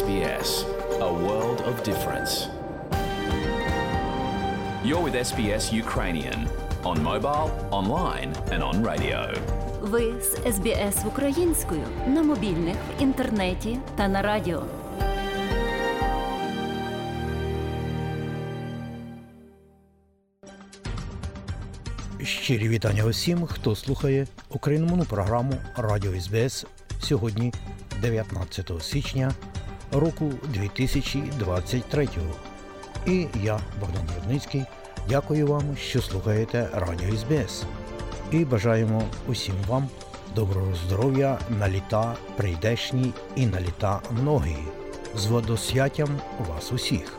SBS, a world of difference. You're with SBS Ukrainian on mobile, online, and on radio. Ви з СБС українською на мобільних, в інтернеті та на радіо. Щирі вітання усім, хто слухає україномовну програму Радіо СБС сьогодні, 19 січня року 2023. І я, Богдан Рудницький, дякую вам, що слухаєте Радіо СБС. І бажаємо усім вам доброго здоров'я на літа прийдешні і на літа многії. З водосвяттям вас усіх.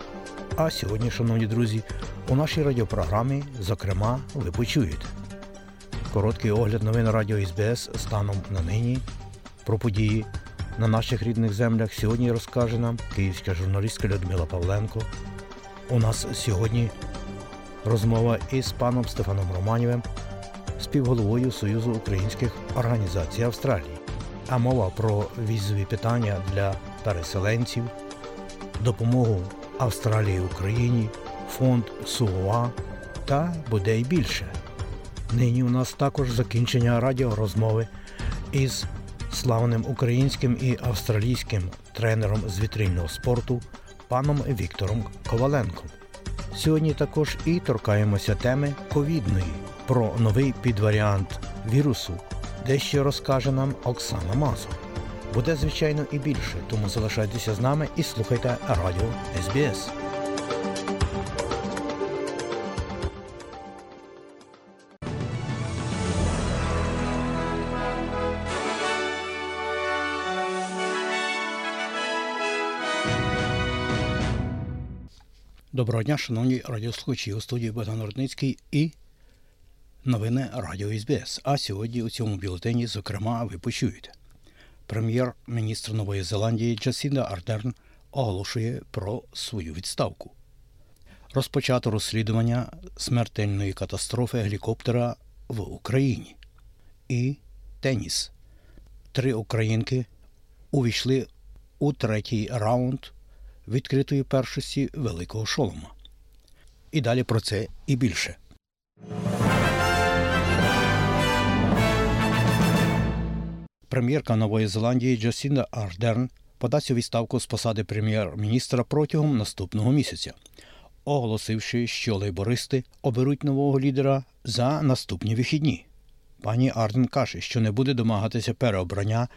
А сьогодні, шановні друзі, у нашій радіопрограмі, зокрема, ви почуєте короткий огляд новин Радіо СБС станом на нині про події на наших рідних землях. Сьогодні розкаже нам київська журналістка Людмила Павленко. У нас сьогодні розмова із паном Стефаном Романєвим, співголовою Союзу українських організацій Австралії. А мова про візові питання для переселенців, допомогу Австралії Україні, фонд СУА та буде й більше. Нині у нас також закінчення радіорозмови із славним українським і австралійським тренером з вітрильного спорту паном Віктором Коваленком. Сьогодні також і торкаємося теми ковідної про новий підваріант вірусу, дещо розкаже нам Оксана Мазур. Буде, звичайно, і більше, тому залишайтеся з нами і слухайте радіо СБС. Доброго дня, шановні радіослухачі у студії Богдан Рудницький і новини Радіо СБС. А сьогодні у цьому бюлетені, зокрема, ви почуєте. Прем'єр-міністр Нової Зеландії Джасінда Ардерн оголошує про свою відставку. Розпочато розслідування смертельної катастрофи гелікоптера в Україні. І теніс. Три українки увійшли у третій раунд відкритої першості Великого Шолома. І далі про це і більше. Прем'єрка Нової Зеландії Джасінда Ардерн подасть у відставку з посади прем'єр-міністра протягом наступного місяця, оголосивши, що лейбористи оберуть нового лідера за наступні вихідні. Пані Арден каже, що не буде домагатися переобрання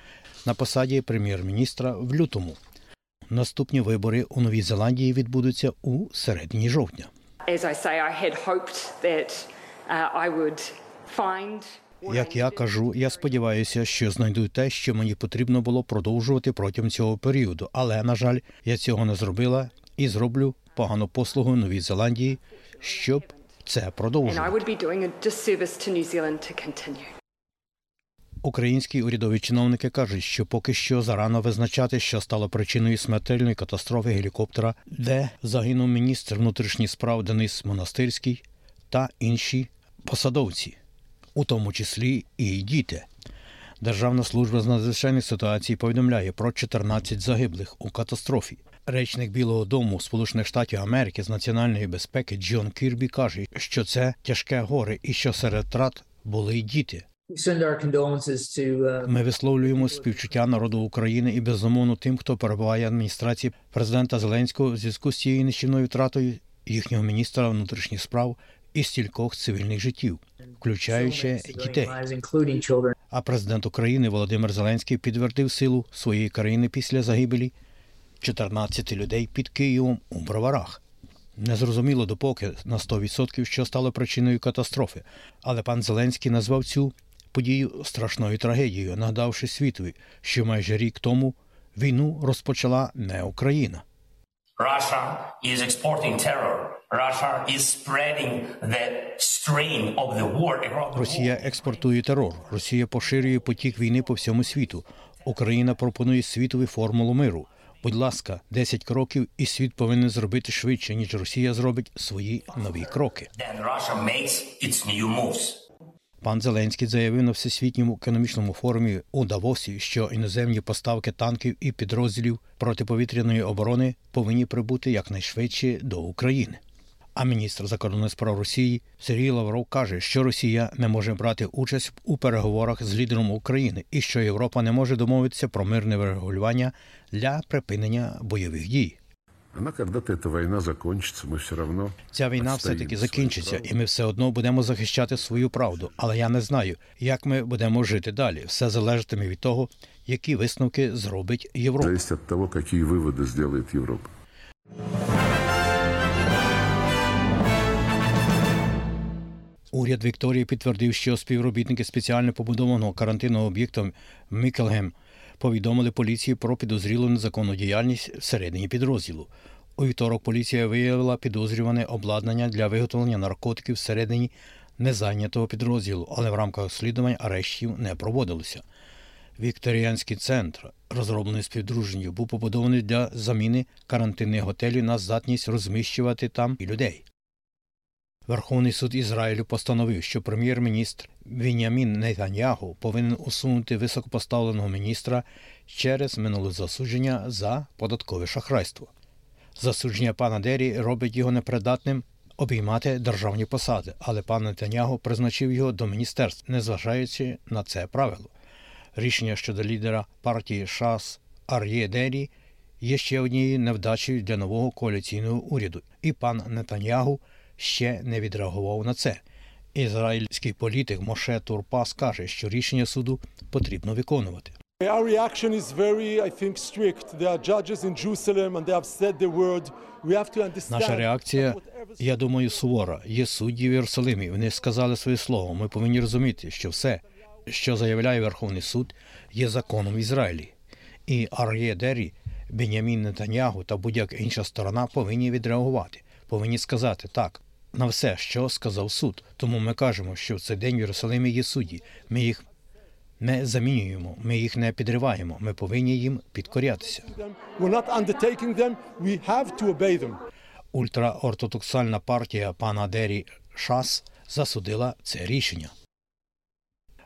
на посаді прем'єр-міністра в лютому. Наступні вибори у Новій Зеландії відбудуться у середині жовтня. Uh. Як я кажу, я сподіваюся, що знайду те, що мені потрібно було продовжувати протягом цього періоду. Але, на жаль, я цього не зробила і зроблю погану послугу Новій Зеландії, щоб це продовжувати. Українські урядові чиновники кажуть, що поки що зарано визначати, що стало причиною смертельної катастрофи гелікоптера, де загинув міністр внутрішніх справ Денис Монастирський та інші посадовці, у тому числі і діти. Державна служба з надзвичайних ситуацій повідомляє про 14 загиблих у катастрофі. Речник Білого Дому Сполучених Штатів Америки з національної безпеки Джон Кірбі каже, що це тяжке горе і що серед втрат були й діти. Uh, Ми висловлюємо співчуття народу України і безумовно тим, хто перебуває в адміністрації президента Зеленського в зв'язку з цією нищівною втратою їхнього міністра внутрішніх справ і стількох цивільних життів, включаючи дітей. А президент України Володимир Зеленський підтвердив силу своєї країни після загибелі 14 людей під Києвом у Броварах. Незрозуміло допоки на 100%, що стало причиною катастрофи, але пан Зеленський назвав цю подію страшною трагедією, нагадавши світові, що майже рік тому війну розпочала не Україна. Russia is exporting terror. Russia is spreading the strain of the war across the Росія експортує терор, Росія поширює потік війни по всьому світу. Україна пропонує світові формулу миру. Будь ласка, 10 кроків, і світ повинен зробити швидше, ніж Росія зробить свої нові кроки. Then Russia makes its new moves. Пан Зеленський заявив на всесвітньому економічному форумі у Давосі, що іноземні поставки танків і підрозділів протиповітряної оборони повинні прибути якнайшвидше до України. А міністр закордонних справ Росії Сергій Лавров каже, що Росія не може брати участь у переговорах з лідером України і що Європа не може домовитися про мирне врегулювання для припинення бойових дій. Она когда-то эта война закончится, мы все равно. Ця війна отстоим все таки свою закінчиться, правду. і ми все одно будемо захищати свою правду. Але я не знаю, як ми будемо жити далі. Все залежатиме від того, які висновки зробить Європа. Зависит от того, какие выводы сделает Европа. Уряд Вікторії підтвердив, що співробітники спеціально побудованого карантинного об'єкту Мікелгем повідомили поліції про підозрілу незаконну діяльність всередині підрозділу. У вівторок поліція виявила підозрюване обладнання для виготовлення наркотиків всередині незайнятого підрозділу, але в рамках розслідувань арештів не проводилося. Вікторіанський центр, розроблений співдружністю, був побудований для заміни карантинних готелів на здатність розміщувати там і людей. Верховний суд Ізраїлю постановив, що прем'єр-міністр Вінямін Нетаньягу повинен усунути високопоставленого міністра через минуле засудження за податкове шахрайство. Засудження пана Дері робить його непридатним обіймати державні посади, але пан Нетаньягу призначив його до міністерств, незважаючи на це правило. Рішення щодо лідера партії ШАС Ар'є Дері є ще однією невдачею для нового коаліційного уряду, і пан Нетаньягу ще не відреагував на це. Ізраїльський політик Моше Турпас каже, що рішення суду потрібно виконувати. Our reaction is very, I think, strict. There are judges in Jerusalem and they have said the word. We have to understand. Наша реакція, я думаю, сувора. Є судді в Єрусалимі. Вони сказали своє слово. Ми повинні розуміти, що все, що заявляє Верховний суд, є законом в Ізраїлі. І Ар'є Дері, Бенямін Нетаньягу та будь-яка інша сторона повинні відреагувати, повинні сказати так на все, що сказав суд. Тому ми кажемо, що в цей день в Єрусалимі є судді. Ми їх не замінюємо, ми їх не підриваємо. Ми повинні їм підкорятися. Ультраортодоксальна партія пана Дері Шас засудила це рішення.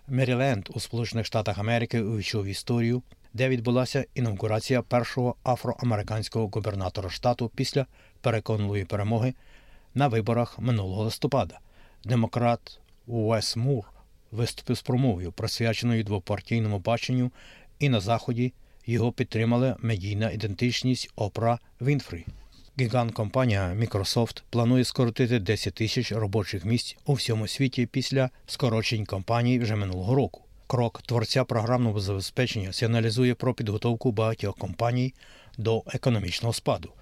Меріленд у Сполучених Штатах Америки увійшов в історію, де відбулася інаугурація першого афроамериканського губернатора штату після переконливої перемоги на виборах минулого листопада. Демократ Уес Мур виступив з промовою, присвяченою двопартійному баченню, і на заході його підтримала медійна ідентичність Опра Вінфрі. Гігант-компанія Microsoft планує скоротити 10 тисяч робочих місць у всьому світі після скорочень компаній вже минулого року. Крок творця програмного забезпечення сигналізує про підготовку багатьох компаній до економічного спаду.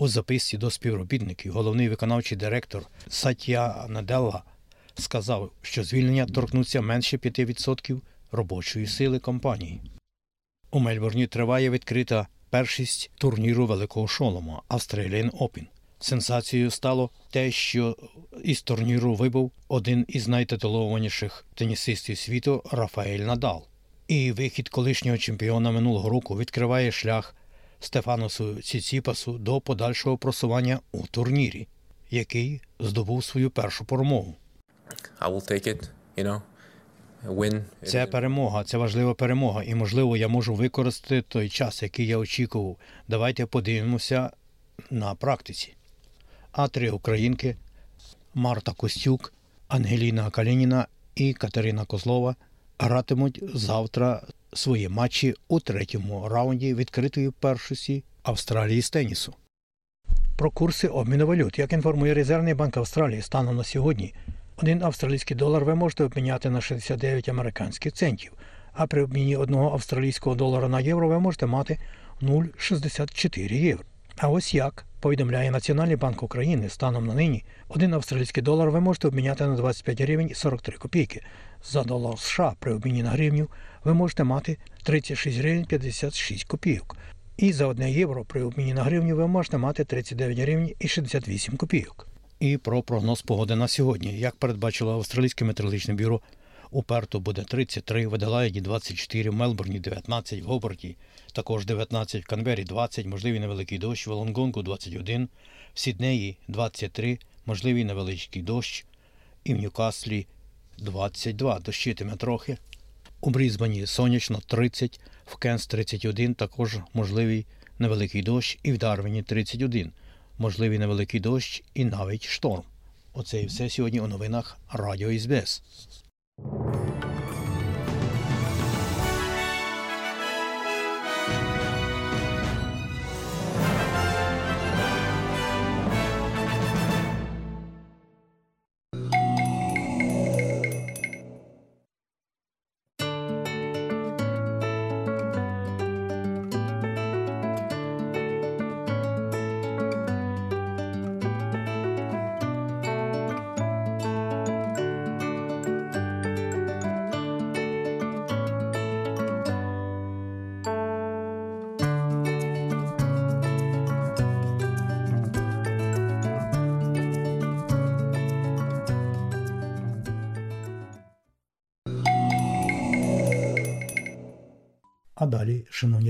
У записці до співробітників головний виконавчий директор Сатя Наделла сказав, що звільнення торкнуться менше 5% робочої сили компанії. У Мельбурні триває відкрита першість турніру Великого Шолома Australian Open. Сенсацією стало те, що із турніру вибув один із найтитулованіших тенісистів світу Рафаель Надал. І вихід колишнього чемпіона минулого року відкриває шлях Стефаносу Ціціпасу до подальшого просування у турнірі, який здобув свою першу перемогу. I will take it, you know, win. Це перемога, це важлива перемога, і можливо я можу використати той час, який я очікував. Давайте подивимося на практиці. А три українки Марта Костюк, Ангеліна Калініна і Катерина Козлова гратимуть завтра свої матчі у третьому раунді відкритої першості Австралії з тенісу. Про курси обміну валют. Як інформує Резервний банк Австралії станом на сьогодні, один австралійський долар ви можете обміняти на 69 американських центів, а при обміні одного австралійського долара на євро ви можете мати 0,64 євро. А ось як повідомляє Національний банк України станом на нині, один австралійський долар ви можете обміняти на 25 гривень і 43 копійки. За долар США при обміні на гривню ви можете мати 36 гривень 56 копійок. І за 1 євро при обміні на гривню ви можете мати 39 гривень і 68 копійок. І про прогноз погоди на сьогодні. Як передбачило Австралійське метеорологічне бюро, у Перту буде 33, в Аделаїді 24, в Мелбурні 19, в Гоборті також 19, в Канбері 20, можливий невеликий дощ, в Лонгонгу 21, в Сіднеї 23, можливий невеличкий дощ, і в Ньюкаслі 22, дощитиме трохи. У Брізбані сонячно 30, в Кенс 31, також можливий невеликий дощ, і в Дарвіні 31, можливий невеликий дощ і навіть шторм. Оце і все сьогодні у новинах Радіо СБС.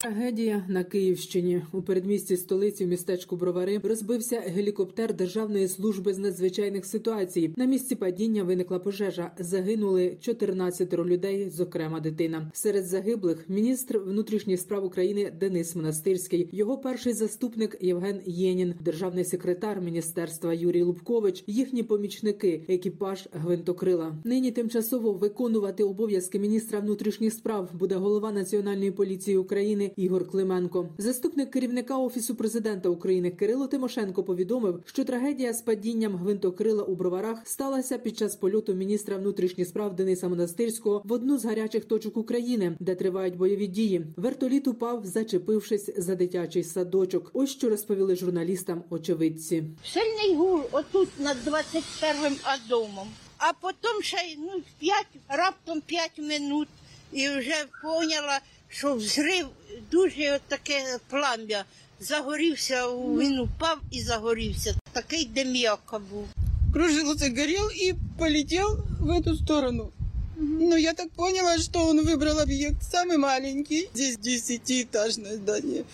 Трагедія на Київщині у передмісті столиці в містечку Бровари розбився гелікоптер Державної служби з надзвичайних ситуацій. На місці падіння виникла пожежа. Загинули 14 людей, зокрема дитина. Серед загиблих міністр внутрішніх справ України Денис Монастирський, його перший заступник Євген Єнін, державний секретар міністерства Юрій Лубкович, їхні помічники, екіпаж гвинтокрила. Нині тимчасово виконувати обов'язки міністра внутрішніх справ буде голова національної поліції України. Ігор Клименко. Заступник керівника офісу президента України Кирило Тимошенко повідомив, що трагедія з падінням гвинтокрила у броварах сталася під час польоту міністра внутрішніх справ Дениса Монастирського в одну з гарячих точок України, де тривають бойові дії. Вертоліт упав, зачепившись за дитячий садочок. Ось що розповіли журналістам очевидці. Сильний гул отут над 21-м домом, а потім ще ну, 5, раптом 5 минут і вже поняла, що взрив дуже от таке плам'я. Загорівся, він упав і загорівся. Такий дем'яка був. кружился, горел и полетел в эту сторону. Но я так поняла, что он выбрал объект самый маленький. Здесь десятиэтажное здание.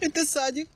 Это садик.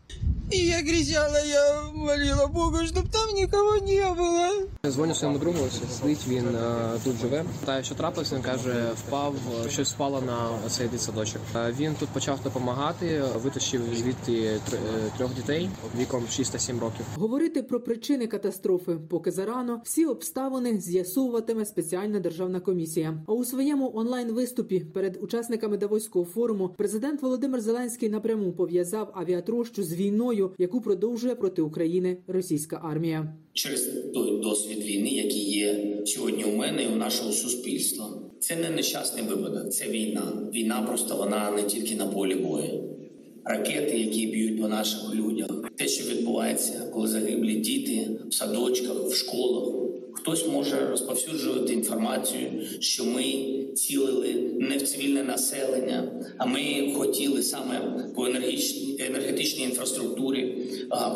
И я кричала, я молила Бога, чтобы там никого не было. Дзвоню своєму другу, сидить він е, тут живе. Та що трапилось, він каже, впав, е, щось впало на цей дитсадочок. Е, Він тут почав допомагати, витащив звідти тр- е, трьох дітей віком 6 та 7 років. Говорити про причини катастрофи поки зарано. Всі обставини з'ясовуватиме спеціальна державна комісія. А у своєму онлайн виступі перед учасниками Давоського форуму президент Володимир Зеленський напряму пов'язав авіатрощу з війною, яку продовжує проти України російська армія. через той досвід війни, який є сьогодні у мене і у нашого суспільства. Це не нещасний випадок, це війна. Війна просто вона не тільки на полі бою. Ракети, які б'ють по наших людях, те, що відбувається, коли загиблі діти в садочках, в школах. Хтось може розповсюджувати інформацію, що ми цілили не в цивільне населення, а ми хотіли саме по енергетичній, інфраструктурі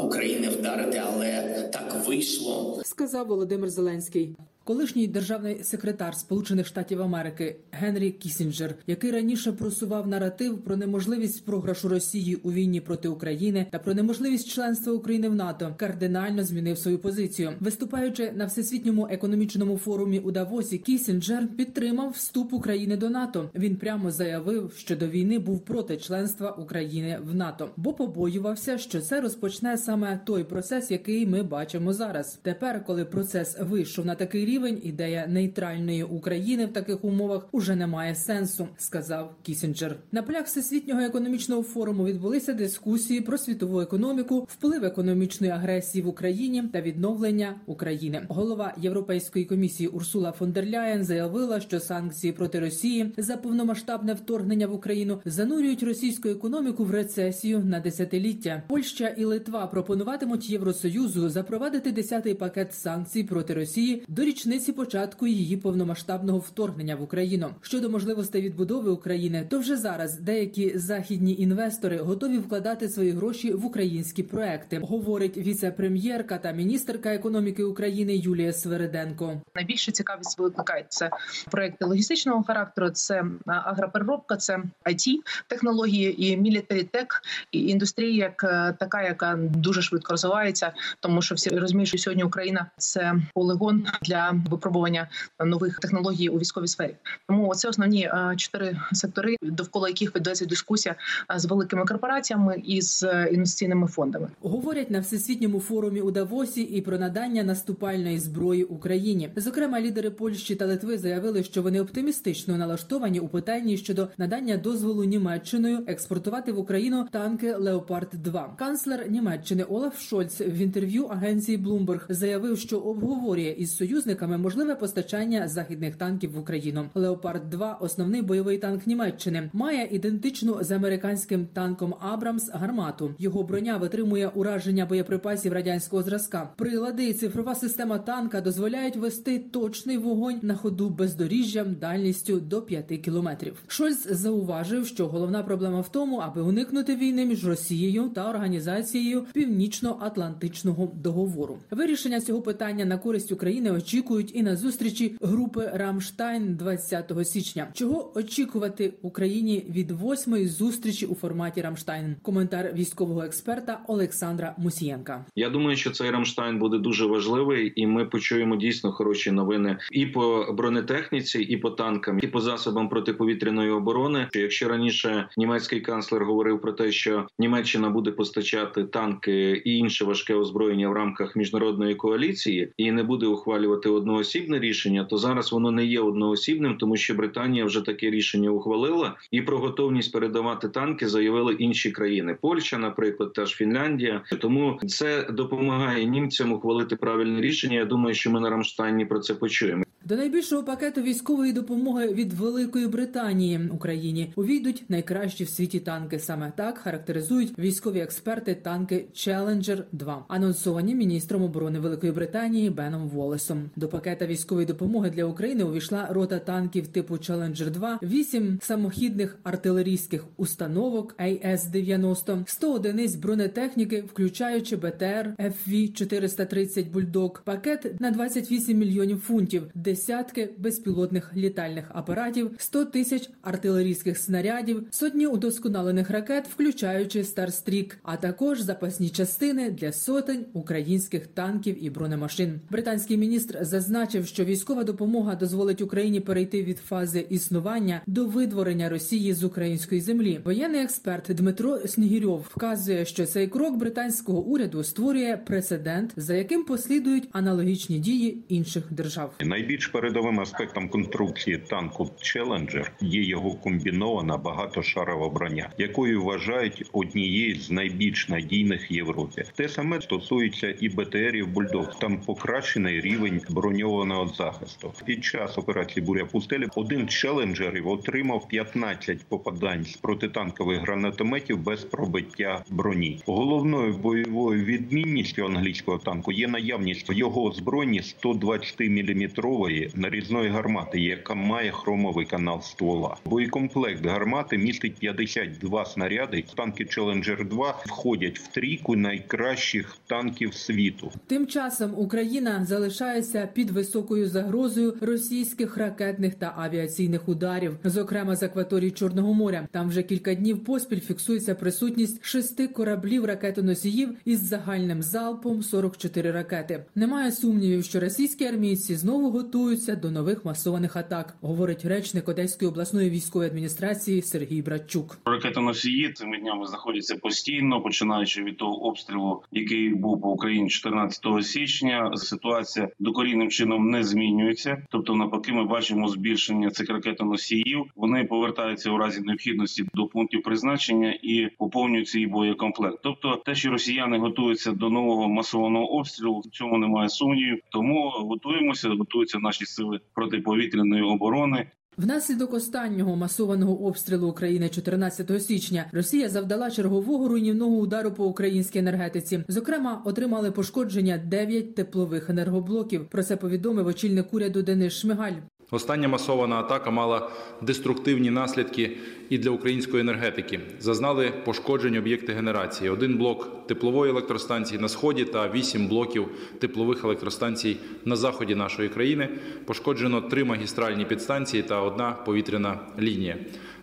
України вдарити, але так вийшло. сказав Володимир Зеленський. Колишній державний секретар Сполучених Штатів Америки Генрі Кісінджер, який раніше просував наратив про неможливість програшу Росії у війні проти України та про неможливість членства України в НАТО, кардинально змінив свою позицію. Виступаючи на всесвітньому економічному форумі у Давосі, Кісінджер підтримав вступ України до НАТО. Він прямо заявив, що до війни був проти членства України в НАТО, бо побоювався, що це розпочне саме той процес, який ми бачимо зараз. Тепер, коли процес вийшов на такий рівень, ідея нейтральної України в таких умовах уже не має сенсу, сказав Кісінджер. На полях всесвітнього економічного форуму відбулися дискусії про світову економіку, вплив економічної агресії в Україні та відновлення України. Голова Європейської комісії Урсула фон дер Ляєн заявила, що санкції проти Росії за повномасштабне вторгнення в Україну занурюють російську економіку в рецесію на десятиліття. Польща і Литва пропонуватимуть Євросоюзу запровадити десятий пакет санкцій проти Росії до річниці річниці початку її повномасштабного вторгнення в Україну. Щодо можливостей відбудови України, то вже зараз деякі західні інвестори готові вкладати свої гроші в українські проекти, говорить віце-прем'єрка та міністерка економіки України Юлія Свериденко. Найбільше цікавість викликають це проекти логістичного характеру, це агропереробка, це it технології і tech, і індустрія, як е, така, яка дуже швидко розвивається, тому що всі розуміють, що сьогодні Україна це полигон для випробування нових технологій у військовій сфері. Тому це основні е, чотири сектори, довкола яких ведеться дискусія е, з великими корпораціями і з е, інвестиційними фондами. Говорять на всесвітньому форумі у Давосі і про надання наступальної зброї Україні. Зокрема, лідери Польщі та Литви заявили, що вони оптимістично налаштовані у питанні щодо надання дозволу Німеччиною експортувати в Україну танки Леопард 2 Канцлер Німеччини Олаф Шольц в інтерв'ю агенції Bloomberg заявив, що обговорює із союзниками можливе постачання західних танків в Україну. Леопард 2 основний бойовий танк Німеччини, має ідентичну з американським танком Абрамс гармату. Його броня витримує ураження боєприпасів радянського зразка. Прилади і цифрова система танка дозволяють вести точний вогонь на ходу бездоріжжям дальністю до 5 кілометрів. Шольц зауважив, що головна проблема в тому, аби уникнути війни між Росією та організацією Північно-Атлантичного договору. Вирішення цього питання на користь України очікують і на зустрічі групи Рамштайн 20 січня. Чого очікувати Україні від восьмої зустрічі у форматі Рамштайн? Коментар військового експерта Олександра Мусієнка. Я думаю, що цей Рамштайн буде дуже важливий, і ми почуємо дійсно хороші новини і по бронетехніці, і по танкам, і по засобам протиповітряної оборони. Якщо раніше німецький канцлер говорив про те, що Німеччина буде постачати танки і інше важке озброєння в рамках міжнародної коаліції і не буде ухвалювати одноосібне рішення, то зараз воно не є одноосібним, тому що Британія вже таке рішення ухвалила, і про готовність передавати танки заявили інші країни. Польща, наприклад, теж Фінляндія. Тому це допомагає німцям ухвалити правильне рішення. Я думаю, що ми на Рамштайні про це почуємо. До найбільшого пакету військової допомоги від Великої Британії Україні увійдуть найкращі в світі танки. Саме так характеризують військові експерти танки Challenger 2 анонсовані міністром оборони Великої Британії Беном Волесом. До пакета військової допомоги для України увійшла рота танків типу Challenger 2, 8 самохідних артилерійських установок AS-90, 100 одиниць бронетехніки, включаючи БТР FV-430 Бульдог, пакет на 28 мільйонів фунтів, десятки безпілотних літальних апаратів, 100 тисяч артилерійських снарядів, сотні удосконалених ракет, включаючи Старстрік, а також запасні частини для сотень українських танків і бронемашин. Британський міністр зазначив, що військова допомога дозволить Україні перейти від фази існування до видворення Росії з української землі. Воєнний експерт Дмитро Снігірьов вказує, що цей крок британського уряду створює прецедент, за яким послідують аналогічні дії інших держав. Найбільш передовим аспектом конструкції танку Челенджер є його комбінована багатошарова броня, якою вважають однією з найбільш надійних в Європі. Те саме стосується і БТРів Бульдог. Там покращений рівень броньованого захисту. Під час операції буря пустелі один з челенджерів отримав 15 попадань з протитанкових гранатометів без пробиття броні. Головною бойовою відмінністю англійського танку є наявність в його озброєнні 120 мм нарізної гармати, яка має хромовий канал ствола. Боєкомплект гармати містить 52 снаряди. Танки Challenger 2 входять в трійку найкращих танків світу. Тим часом Україна залишається під високою загрозою російських ракетних та авіаційних ударів, зокрема з акваторії Чорного моря. Там вже кілька днів поспіль фіксується присутність шести кораблів ракетоносіїв із загальним залпом 44 ракети. Немає сумнівів, що російські армійці знову готуються до нових масованих атак, говорить речник Одеської обласної військової адміністрації Сергій Братчук. Ракетоносії цими днями знаходяться постійно, починаючи від того обстрілу, який був по Україні 14 січня. Ситуація докорінним чином не змінюється. Тобто, навпаки, ми бачимо збільшення цих ракетоносіїв. Вони повертаються у разі необхідності до пунктів призначення і поповнюють свій боєкомплект. Тобто, те, що росіяни готуються до нового масованого обстрілу, в цьому немає сумнівів. Тому готуємося, готуються наші сили протиповітряної оборони. Внаслідок останнього масованого обстрілу України 14 січня Росія завдала чергового руйнівного удару по українській енергетиці. Зокрема, отримали пошкодження 9 теплових енергоблоків. Про це повідомив очільник уряду Денис Шмигаль. Остання масована атака мала деструктивні наслідки і для української енергетики. Зазнали пошкоджень об'єкти генерації: один блок теплової електростанції на сході та вісім блоків теплових електростанцій на заході нашої країни. Пошкоджено три магістральні підстанції та одна повітряна лінія.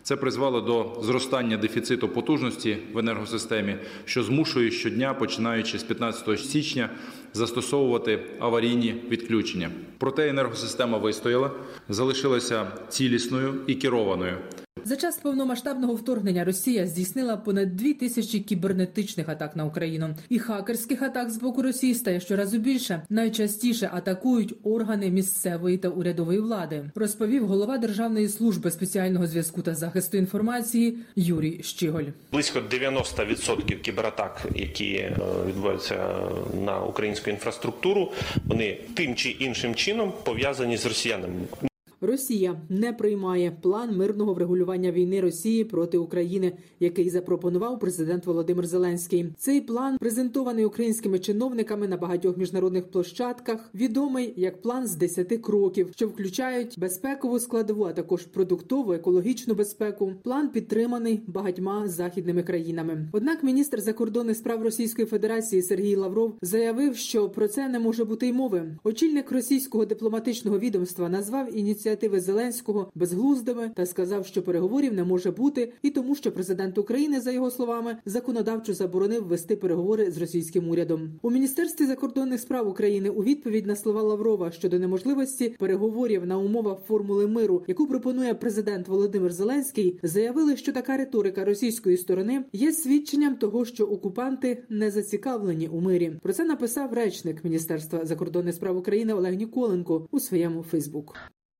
Це призвело до зростання дефіциту потужності в енергосистемі, що змушує щодня, починаючи з 15 січня, застосовувати аварійні відключення. Проте енергосистема вистояла, залишилася цілісною і керованою. За час повномасштабного вторгнення Росія здійснила понад дві тисячі кібернетичних атак на Україну, і хакерських атак з боку Росії стає щоразу більше. Найчастіше атакують органи місцевої та урядової влади, розповів голова Державної служби спеціального зв'язку та захисту інформації Юрій Щиголь. Близько 90% кібератак, які е, відбуваються на українську інфраструктуру, вони тим чи іншим чином пов'язані з росіянами. Росія не приймає план мирного врегулювання війни Росії проти України, який запропонував президент Володимир Зеленський. Цей план презентований українськими чиновниками на багатьох міжнародних площадках. Відомий як план з 10 кроків, що включають безпекову складову, а також продуктову екологічну безпеку. План підтриманий багатьма західними країнами. Однак, міністр закордонних справ Російської Федерації Сергій Лавров заявив, що про це не може бути й мови. Очільник російського дипломатичного відомства назвав ініціативу ініціативи Зеленського безглуздими та сказав, що переговорів не може бути, і тому, що президент України, за його словами, законодавчо заборонив вести переговори з російським урядом. У міністерстві закордонних справ України у відповідь на слова Лаврова щодо неможливості переговорів на умовах формули миру, яку пропонує президент Володимир Зеленський, заявили, що така риторика російської сторони є свідченням того, що окупанти не зацікавлені у мирі. Про це написав речник Міністерства закордонних справ України Олег Ніколенко у своєму Фейсбук.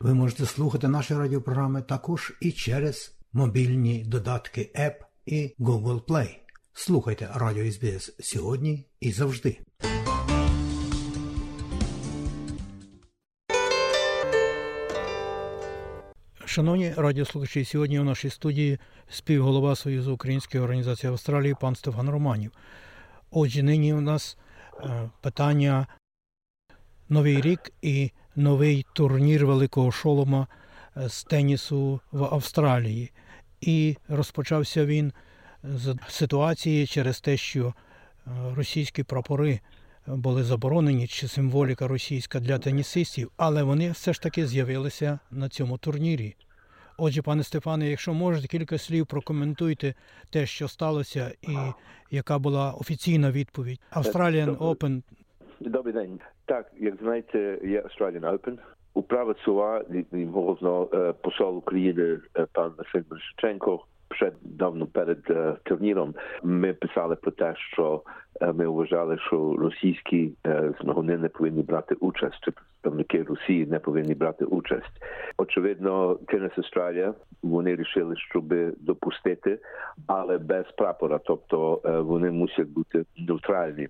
Ви можете слухати наші радіопрограми також і через мобільні додатки App і Google Play. Слухайте Радіо СБС сьогодні і завжди. Шановні радіослухачі, сьогодні у нашій студії співголова Союзу Української організації Австралії пан Стефан Романів. Отже, нині у нас е, питання Новий рік і новий турнір Великого Шолома з тенісу в Австралії. І розпочався він з ситуації через те, що російські прапори були заборонені, чи символіка російська для тенісистів, але вони все ж таки з'явилися на цьому турнірі. Отже, пане Стефане, якщо можете кілька слів прокоментуйте те, що сталося, і яка була офіційна відповідь. Australian Open. Добрий день. Так, як знаєте, є Australian Open. Управа ЦУА, головно посол України пан Василь Мишченко, ще давно перед турніром ми писали про те, що ми вважали, що російські змагуни не повинні брати участь, чи представники Росії не повинні брати участь. Очевидно, Tennis Australia, вони вирішили, щоб допустити, але без прапора, тобто вони мусять бути нейтральні.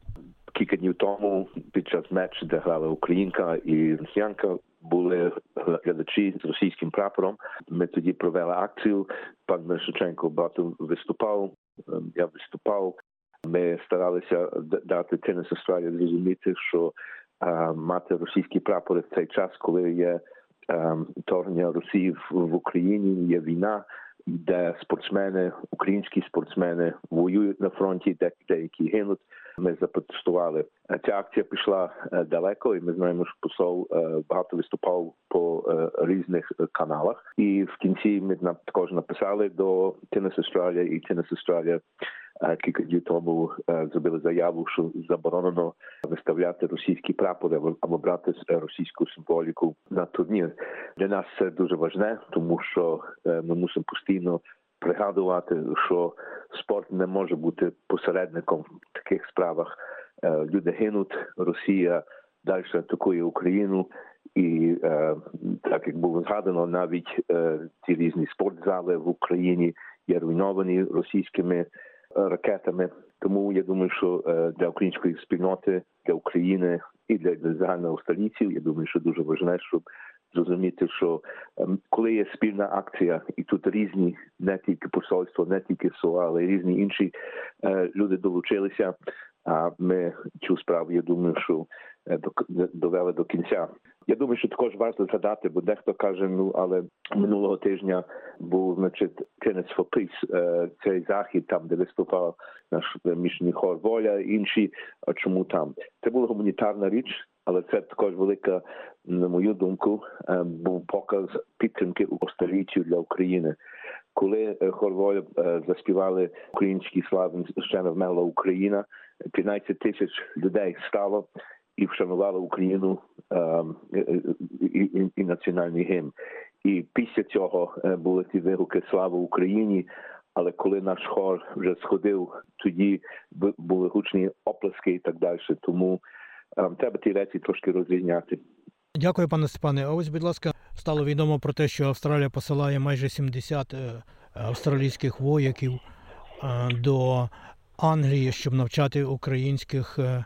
Кілька днів тому під час матчу, де грала Українка і Росіянка, були глядачі з російським прапором. Ми тоді провели акцію. Пан Мишиченко багато виступав. Я виступав. Ми старалися дати Tennis Australia зрозуміти, що а, мати російські прапори в цей час, коли є вторгнення Росії в Україні, є війна. Де спортсмени, українські спортсмени воюють на фронті, де деякі гинуть. Ми запротестували. Ця акція пішла далеко, і ми знаємо, що посол багато виступав по різних каналах. І в кінці ми також написали до Tennis Australia, і Tennis Australia кілька днів тому зробили заяву, що заборонено виставляти російські прапори або брати російську символіку на турнір. Для нас це дуже важне, тому що ми мусимо постійно пригадувати, що спорт не може бути посередником таких справах. Е, Люди гинуть, Росія далі атакує Україну, і е, так як було згадано, навіть е, ті різні спортзали в Україні є руйновані російськими ракетами. Тому я думаю, що для української спільноти, для України і для загального століців, я думаю, що дуже важливо, щоб зрозуміти, що ем, коли є спільна акція, і тут різні не тільки посольство, не тільки СОА, але й різні інші е, люди долучилися. А ми цю справу, я думаю, що е, довели до кінця. Я думаю, що також варто згадати, бо дехто каже: ну але минулого тижня був значить for Peace, е, цей захід, там де виступав наш міжній хор воля, інші. А чому там? Це була гуманітарна річ, але це також велика, на мою думку, е, був показ підтримки у століттю для України. Коли е, хор воля е, заспівали український славен ще не вмерла Україна, 15 тисяч людей стало і вшанували Україну і, і, національний гімн. І після цього були ті вигуки Слава Україні. Але коли наш хор вже сходив, тоді були гучні оплески і так далі. Тому треба ті речі трошки розрізняти. Дякую, пане Степане. А ось, будь ласка, стало відомо про те, що Австралія посилає майже 70 е, австралійських вояків е, до Англії, щоб навчати українських е,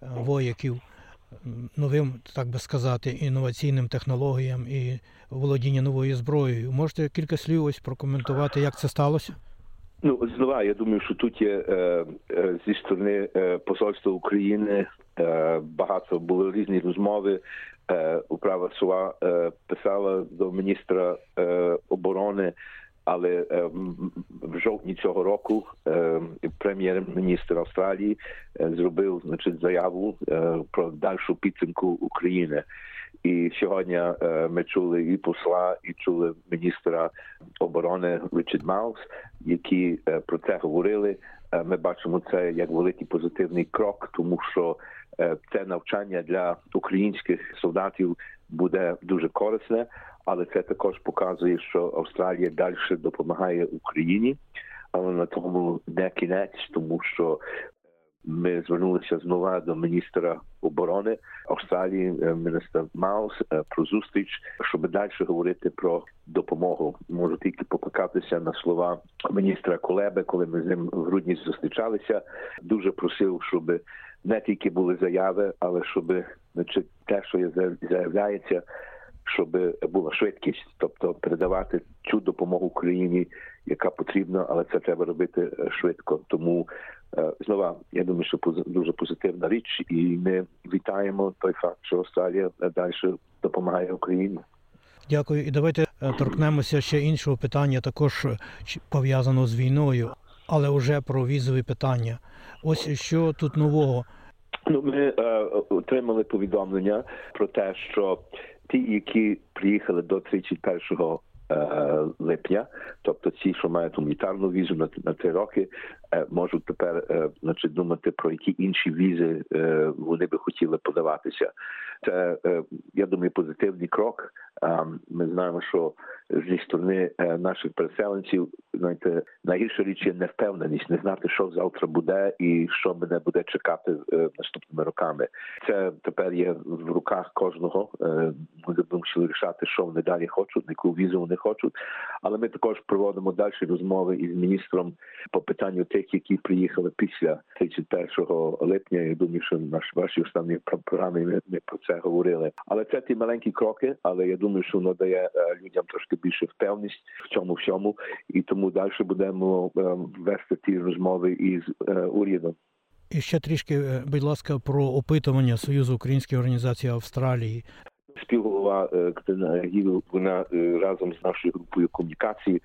вояків новим, так би сказати, інноваційним технологіям і володіння новою зброєю. Можете кілька слів ось прокоментувати, як це сталося? Ну, знову, я думаю, що тут є е, е, зі сторони е, посольства України е, багато були різні розмови. Е, управа СУА е, писала до міністра оборони, але в жовтні цього року прем'єр-міністр Австралії зробив значить, заяву про дальшу підтримку України. І сьогодні е, ми чули і посла, і чули міністра оборони Річард Маус, які е, про це говорили. Е, Ми бачимо це як великий позитивний крок, тому що це навчання для українських солдатів буде дуже корисне, але це також показує, що Австралія далі допомагає Україні, але на тому не кінець, тому що ми звернулися знову до міністра оборони Австралії, е, міністра Маус, е, про зустріч, щоб далі говорити про допомогу. Можу тільки покликатися на слова міністра Колеби, коли ми з ним в грудні зустрічалися. Дуже просив, щоб не тільки були заяви, але щоб значить, те, що заявляється, щоб була швидкість, тобто передавати цю допомогу Україні, яка потрібна, але це треба робити е, швидко. Тому е, знову я думаю, що дуже позитивна річ, і ми вітаємо той факт, що Австралія е, далі допомагає Україні. Дякую. І давайте е, торкнемося ще іншого питання, також е, пов'язаного з війною, але вже про візові питання. Ось що тут нового. Ну, ми е, отримали повідомлення про те, що ті, які приїхали до 31 е, липня, тобто ті, що мають гуманітарну візу на, на три роки, е, можуть тепер е, значить, думати про які інші візи вони би хотіли подаватися. Це е, я думаю, позитивний крок. Ми знаємо, що зі сторони е, наших переселенців знаєте, найгірша річ є невпевненість, не знати, що завтра буде і що мене буде чекати е, наступними роками. Це тепер є в руках кожного. Ми мусили рішати, що вони далі хочуть, яку візу вони хочуть. Але ми також проводимо далі розмови із міністром по питанню тих, які приїхали після 31 липня. Я думаю, що наш ваші останні про- програми ми, ми про це говорили. Але це ті маленькі кроки. Але я думаю, що воно дає людям трошки більше впевненість в цьому всьому, і тому далі будемо вести ті розмови із урядом. І ще трішки, будь ласка, про опитування Союзу українських організацій Австралії. співголова Катерина Гігл, вона разом з нашою групою комунікації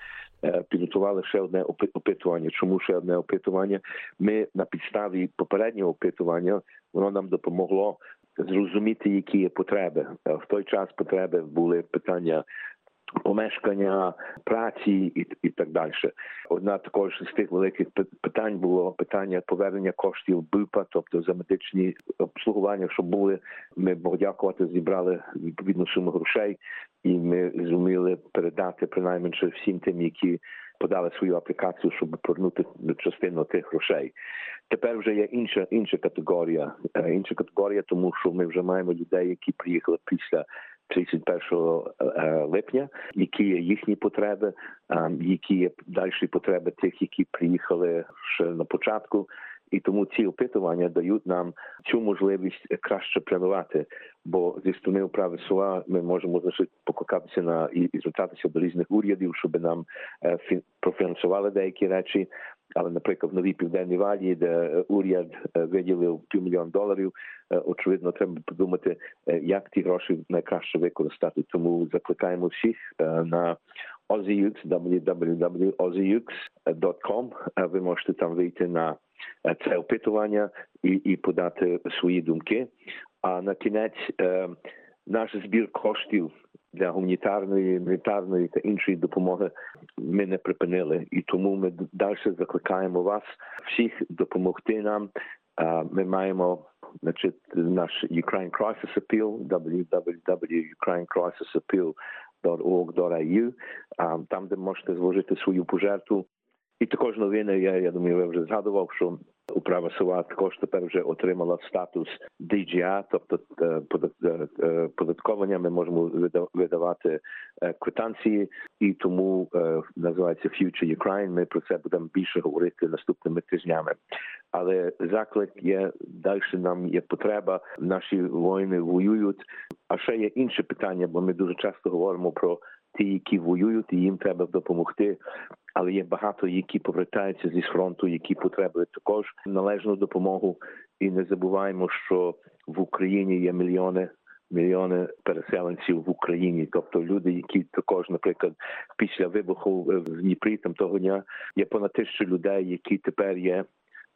підготували ще одне опитування. Чому ще одне опитування? Ми на підставі попереднього опитування воно нам допомогло зрозуміти, які є потреби. Е, В той час потреби були питання. Помешкання праці і, і так далі. Одна також з тих великих пи- питань було питання повернення коштів БИПа, тобто за медичні обслугування, щоб були ми Бог дякувати, зібрали відповідну суму грошей, і ми зуміли передати принаймні всім тим, які подали свою аплікацію, щоб повернути частину тих грошей. Тепер вже є інша інша категорія. Е, інша категорія, тому що ми вже маємо людей, які приїхали після 31 е, липня, які є їхні потреби, які є далі потреби тих, які приїхали ще на початку. І тому ці опитування дають нам цю можливість краще планувати. Бо зі сторони управи СУА ми можемо значить, покликатися на і, звертатися до різних урядів, щоб нам е, фін, профінансували деякі речі. Але, наприклад, в новій південній валі, де уряд е, виділив півмільйон доларів, е, очевидно, треба подумати, е, як ті гроші найкраще використати. Тому закликаємо всіх на OzzyUX, www.ozzyux.com. Ви можете там вийти на це опитування і, і подати свої думки. А на кінець наш збір коштів для гуманітарної, мілітарної та іншої допомоги ми не припинили, і тому ми далі закликаємо вас всіх допомогти нам. Ми маємо значить, наш Ukraine Crisis Appeal, www.ukrainecrisisappeal.org.au, там, де можете зложити свою пожертву. І також новини, я, я думаю, ви вже згадував, що Управа села також тепер вже отримала статус DGA, тобто е, е, податковання. Ми можемо видавати е, квитанції, і тому називається Future Ukraine. Ми про це будемо більше говорити наступними тижнями. Але заклик є далі. Нам є потреба. Наші воїни воюють. А ще є інше питання, бо ми дуже часто говоримо про ті, які воюють, і їм треба допомогти. Але є багато, які повертаються зі фронту, які потребують також належну допомогу. І не забуваємо, що в Україні є мільйони. Мільйони переселенців в Україні, тобто люди, які також, наприклад, після вибуху в Дніпрі там того дня є понад тисячу людей, які тепер є,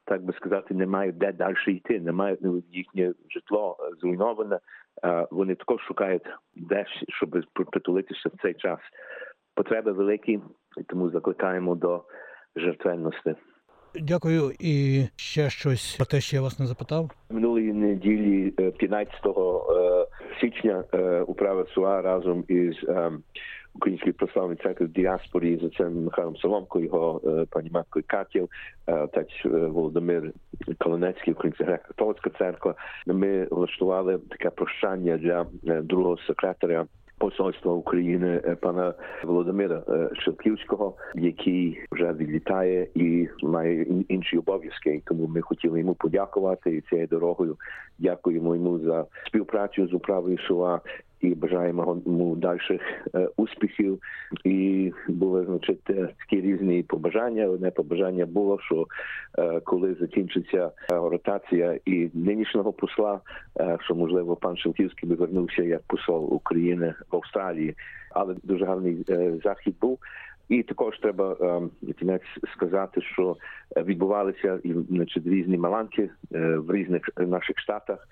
так би сказати, не мають де далі йти, не мають їхнє житло зруйноване, вони також шукають де щоб притулитися в цей час. Потреби великі, і тому закликаємо до жертвенності. Дякую. І ще щось про те, що я вас не запитав. Минулої неділі, 15 е, е, січня, е, управа СУА разом із Української православної церкви в діаспорі за цим Михайлом Соломко, його пані маткою Катів, отець Володимир Колонецький, Українська греко-католицька церква. Ми влаштували таке прощання для другого секретаря посольства України пана Володимира Шевківського, який вже відлітає і має інші обов'язки. Тому ми хотіли йому подякувати і цією дорогою. Дякуємо йому за співпрацю з управою села і бажаємо йому дальших е, успіхів. І були значить такі різні побажання. Одне побажання було, що е, коли закінчиться е, ротація і нинішнього посла, що можливо пан Шелківський би вернувся як посол України в Австралії, але дуже гарний захід був. І також треба кінець сказати, що відбувалися значить, різні маланки в різних наших штатах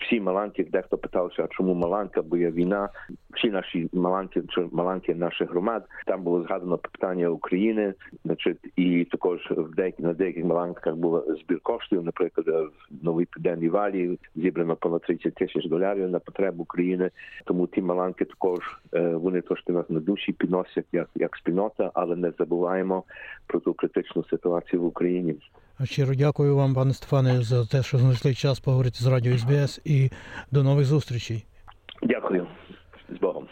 всі Маланки, дехто питався, чому Маланка, бо є війна. Всі наші Маланки, чи Маланки наших громад. Там було згадано питання України, значить, і також в деяких на деяких Маланках було збір коштів. Наприклад, в новій південній валі зібрано понад 30 тисяч доларів на потребу України. Тому ті Маланки також е, вони трошки нас на душі підносять як як спільнота, але не забуваємо про ту критичну ситуацію в Україні. Щиро дякую вам, пане Стефане, за те, що знайшли час поговорити з радіо СБС і до нових зустрічей. Дякую з Богом.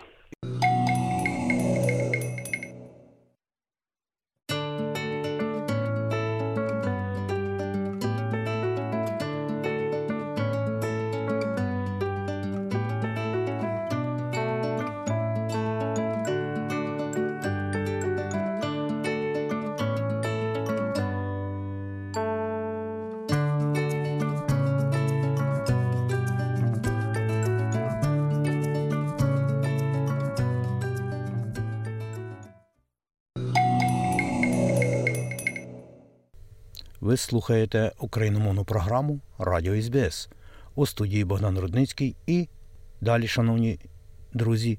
Ви слухаєте україномовну програму Радіо СБС у студії Богдан Рудницький і далі, шановні друзі,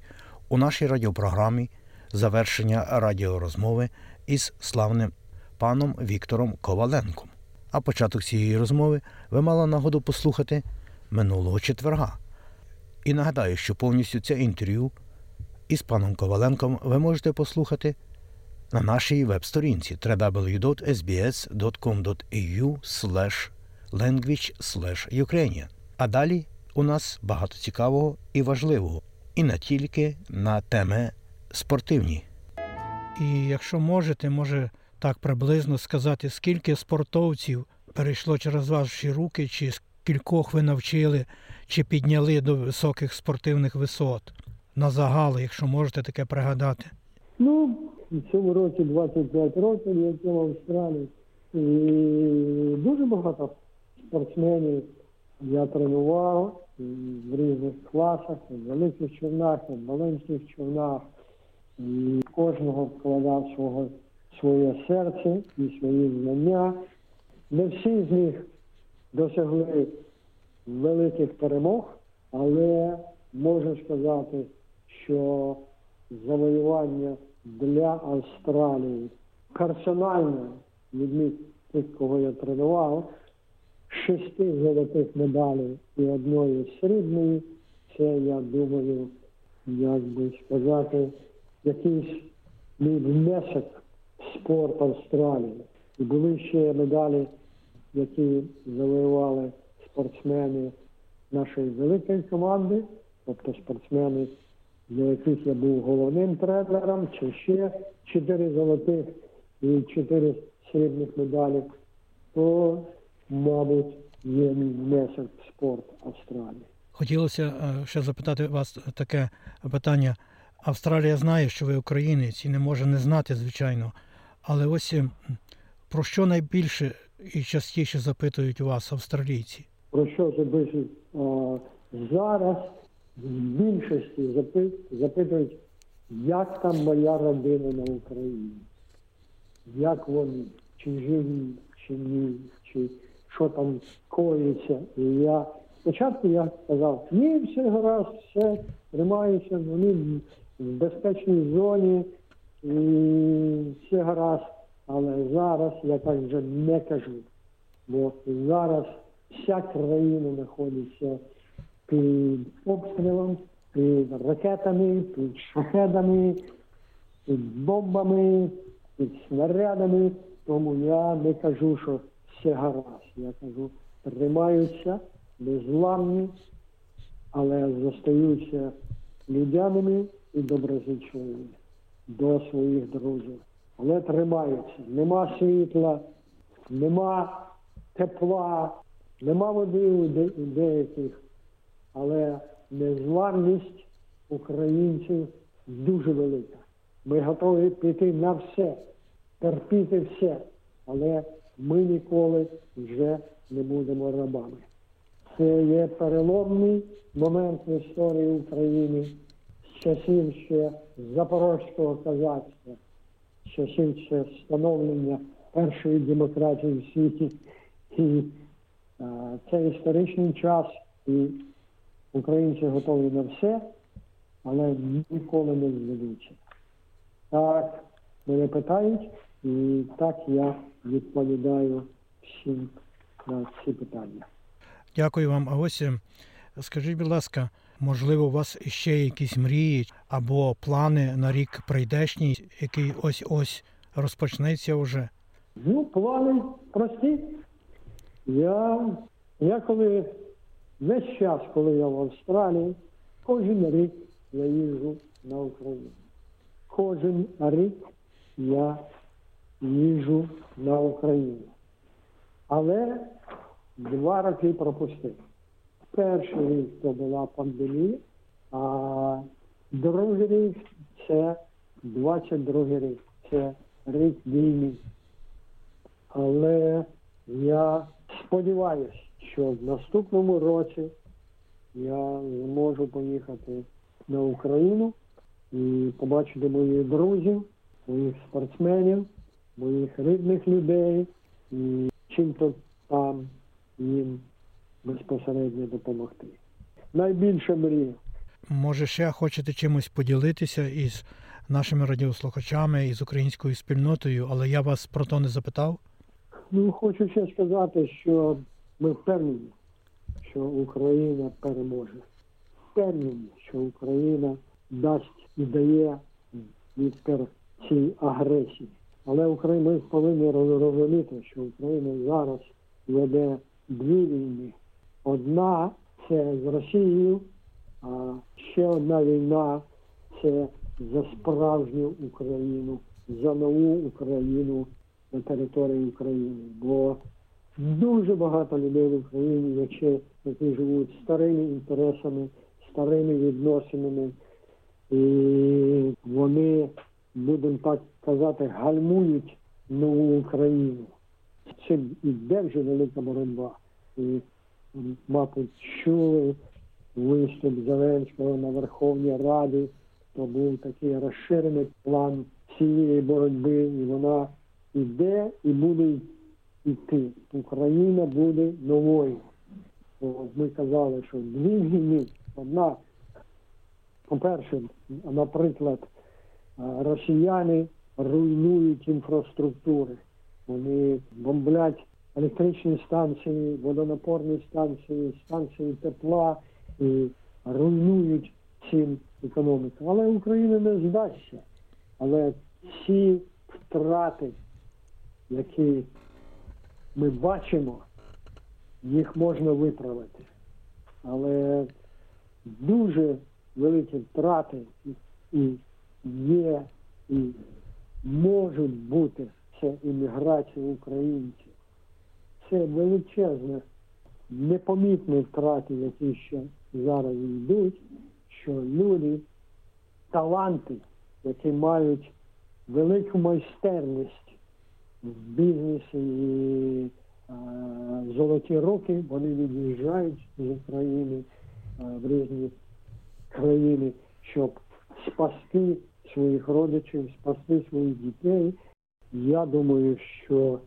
у нашій радіопрограмі завершення радіорозмови із славним паном Віктором Коваленком. А початок цієї розмови ви мали нагоду послухати минулого четверга. І нагадаю, що повністю це інтерв'ю із паном Коваленком ви можете послухати на нашій веб-сторінці www.sbs.com.au language Ukrainian. А далі у нас багато цікавого і важливого, і не тільки на теми спортивні. І якщо можете, може так приблизно сказати, скільки спортовців перейшло через ваші руки, чи скількох ви навчили, чи підняли до високих спортивних висот на загал, якщо можете таке пригадати. Ну, в цьому році 25 років, як я в Австралії. І дуже багато спортсменів я тренував в різних класах, в великих човнах, в маленьких човнах. І кожного вкладав свого, своє серце і свої знання. Не всі з них досягли великих перемог, але можу сказати, що завоювання для Австралії персонально людьми тих, кого я тренував, шести золотих медалей і одної срібної, це, я думаю, як би сказати, якийсь мій внесок в спорт Австралії. І були ще медалі, які завоювали спортсмени нашої великої команди, тобто спортсмени, для яких я був головним тренером, чи ще чотири золотих і чотири срібних медалі, то, мабуть, є мій внесок в спорт Австралії. Хотілося е, ще запитати вас таке питання. Австралія знає, що ви українець і не може не знати, звичайно. Але ось про що найбільше і частіше запитують вас австралійці? Про що запитують? Зараз в більшості запитують, як там моя родина на Україні, як вони, чи живі, чи ні, чи що там коїться. І я спочатку я сказав, ні, все гаразд, все тримаюся, вони в безпечній зоні, і все гаразд. Але зараз я так вже не кажу. Бо зараз вся країна знаходиться під обстрілом, під ракетами, під шахедами, під бомбами, під снарядами. Тому я не кажу, що все гаразд. Я кажу, тримаються, безламні, але зостаються людяними і доброзичливими до своїх друзів. Але тримаються. Нема світла, нема тепла, нема води у деяких, але незламність українців дуже велика. Ми готові піти на все, терпіти все, але ми ніколи вже не будемо рабами. Це є переломний момент в історії України з часів ще Запорозького козацтва, з часів ще становлення першої демократії в світі. І а, це історичний час, і українці готові на все, але ніколи не здадуться. Так мене питають, і так я відповідаю всім на ці питання. Дякую вам. А ось скажіть, будь ласка, можливо, у вас ще якісь мрії або плани на рік прийдешній, який ось ось розпочнеться вже? Ну, плани прості. Я, я коли весь час, коли я в Австралії, кожен рік я їжджу на Україну. Кожен рік я їжджу на Україну. Але два роки пропустив. Перший рік це була пандемія, а другий рік це 22 рік. Це рік війни. Але я сподіваюся, що в наступному році я зможу поїхати на Україну і побачити моїх друзів, моїх спортсменів, моїх рідних людей і чим-то там їм безпосередньо допомогти. Найбільша мрія. Може, ще хочете чимось поділитися із нашими радіослухачами і з українською спільнотою, але я вас про то не запитав. Ну, хочу ще сказати, що ми впевнені, що Україна переможе. Впевнені, що Україна дасть і дає цій агресії. Але Україна повинні розуміти, що Україна зараз веде дві війни. Одна це з Росією, а ще одна війна це за справжню Україну, за нову Україну на території України. Бо дуже багато людей в Україні, які, які живуть старими інтересами, старими відносинами, і вони, будемо так казати, гальмують нову Україну. Цим іде вже велика боротьба. І, мабуть, чули виступ Зеленського на Верховній Раді, то був такий розширений план цієї боротьби, і вона йде і буде йти. Україна буде новою. Ми казали, що дві війни, одна, по-перше, наприклад, росіяни руйнують інфраструктури. Вони бомблять електричні станції, водонапорні станції, станції тепла і руйнують цим економіку. Але Україна не здасться. Але всі втрати, які ми бачимо, їх можна виправити. Але дуже великі втрати і є, і можуть бути це імміграція українців. Це величезне, непомітні втрати, які ще зараз йдуть, що люди, таланти, які мають велику майстерність в бізнесі і золоті роки, вони від'їжджають з України в різні країни, щоб спасти своїх родичів, спасти своїх дітей. Я думаю, що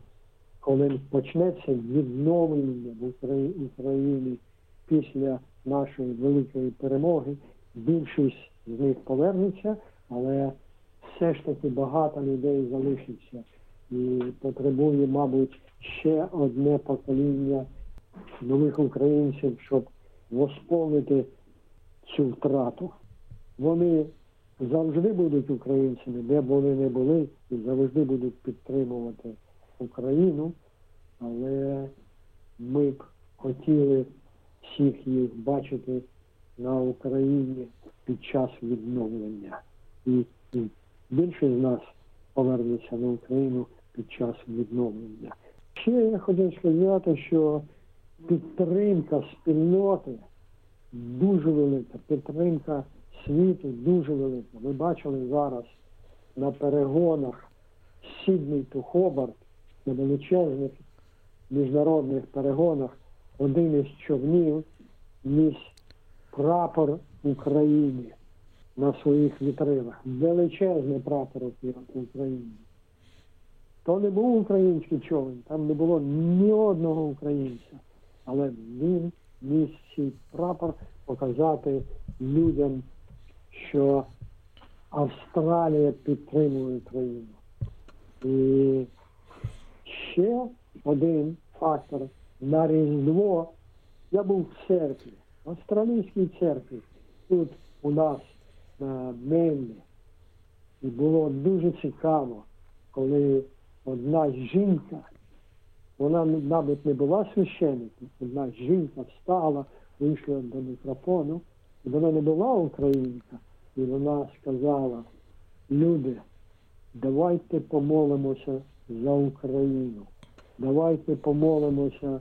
коли почнеться відновлення в Україні після нашої великої перемоги, більшість з них повернеться, але все ж таки багато людей залишиться і потребує, мабуть, ще одне покоління нових українців, щоб восполнити цю втрату. Вони завжди будуть українцями, де б вони не були, і завжди будуть підтримувати Україну, але ми б хотіли всіх їх бачити на Україні під час відновлення. І, більше з нас повернеться на Україну під час відновлення. Ще я хотів сказати, що підтримка спільноти дуже велика, підтримка світу дуже велика. Ми бачили зараз на перегонах Сіднey to Хобарт, на величезних міжнародних перегонах один із човнів ніс прапор України на своїх вітринах. Величезний прапор України. То не був український човен, там не було ні одного українця. Але він міг цей прапор показати людям, що Австралія підтримує Україну. І ще один фактор на Різдво. Я був в церкві, в австралійській церкві, тут у нас на Мельні. І було дуже цікаво, коли одна жінка, вона, мабуть, не була священником, одна жінка встала, вийшла до мікрофону, і вона не була українка, і вона сказала, люди, давайте помолимося за Україну, давайте помолимося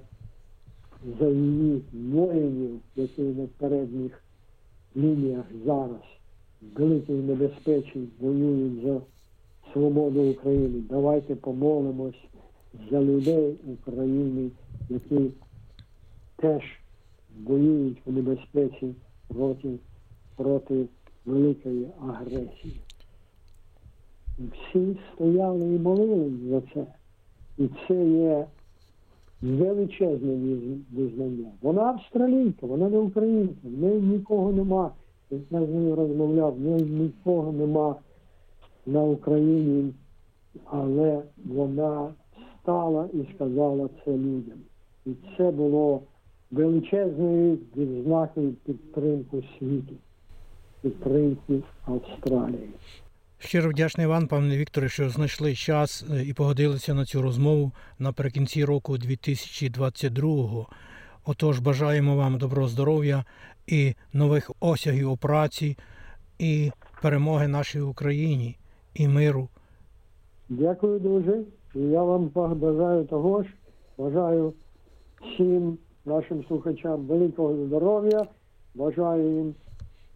за її воїнів, які на передніх лініях зараз великій небезпечі воюють за свободу України. Давайте помолимось за людей України, які теж воюють в небезпеці проти, проти великої агресії. Всі стояли і молились за це. І це є величезне визнання. Вона австралійка, вона не українка, в неї нікого нема. Я з нею розмовляв, в неї нікого нема на Україні, але вона стала і сказала це людям. І це було величезною відзнакою підтримки світу, підтримки Австралії. Щиро вдячний вам, пане Вікторе, що знайшли час е, і погодилися на цю розмову наприкінці року 2022-го. Отож, бажаємо вам доброго здоров'я і нових осягів у праці, і перемоги нашій Україні, і миру. Дякую дуже. І я вам бажаю того ж. Бажаю всім нашим слухачам великого здоров'я. Бажаю їм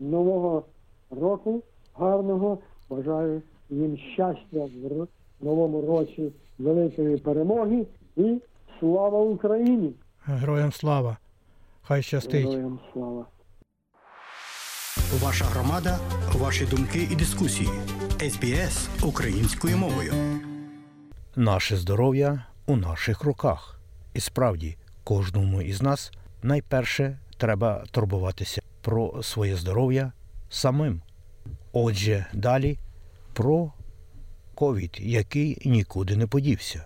нового року гарного. Бажаю їм щастя в новому році, великої перемоги і слава Україні! Героям слава! Хай щастить! Героям слава! Ваша громада, ваші думки і дискусії. СБС українською мовою. Наше здоров'я у наших руках. І справді, кожному із нас найперше треба турбуватися про своє здоров'я самим. Отже, далі про ковід, який нікуди не подівся.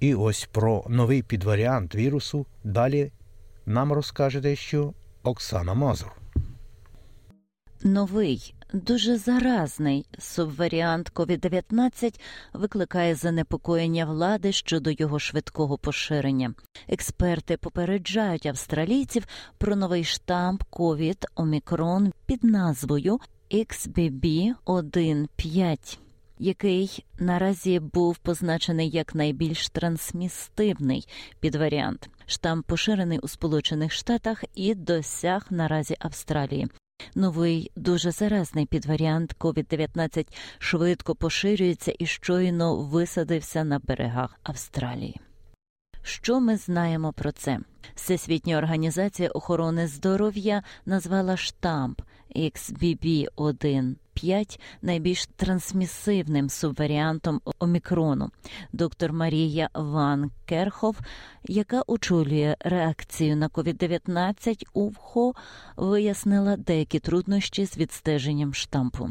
І ось про новий підваріант вірусу далі нам розкаже дещо Оксана Мазур. Новий, дуже заразний субваріант COVID-19 викликає занепокоєння влади щодо його швидкого поширення. Експерти попереджають австралійців про новий штамп COVID Омікрон під назвою XBB.1.5, який наразі був позначений як найбільш трансмістивний підваріант. Штамп поширений у Сполучених Штатах і досяг наразі Австралії. Новий дуже заразний підваріант COVID-19 швидко поширюється і щойно висадився на берегах Австралії. Що ми знаємо про це? Всесвітня організація охорони здоров'я назвала штамп XBB1 5 найбільш трансмісивним субваріантом омікрону. Доктор Марія Ван Керхов, яка очолює реакцію на COVID-19 у ВХО, вияснила деякі труднощі з відстеженням штампу.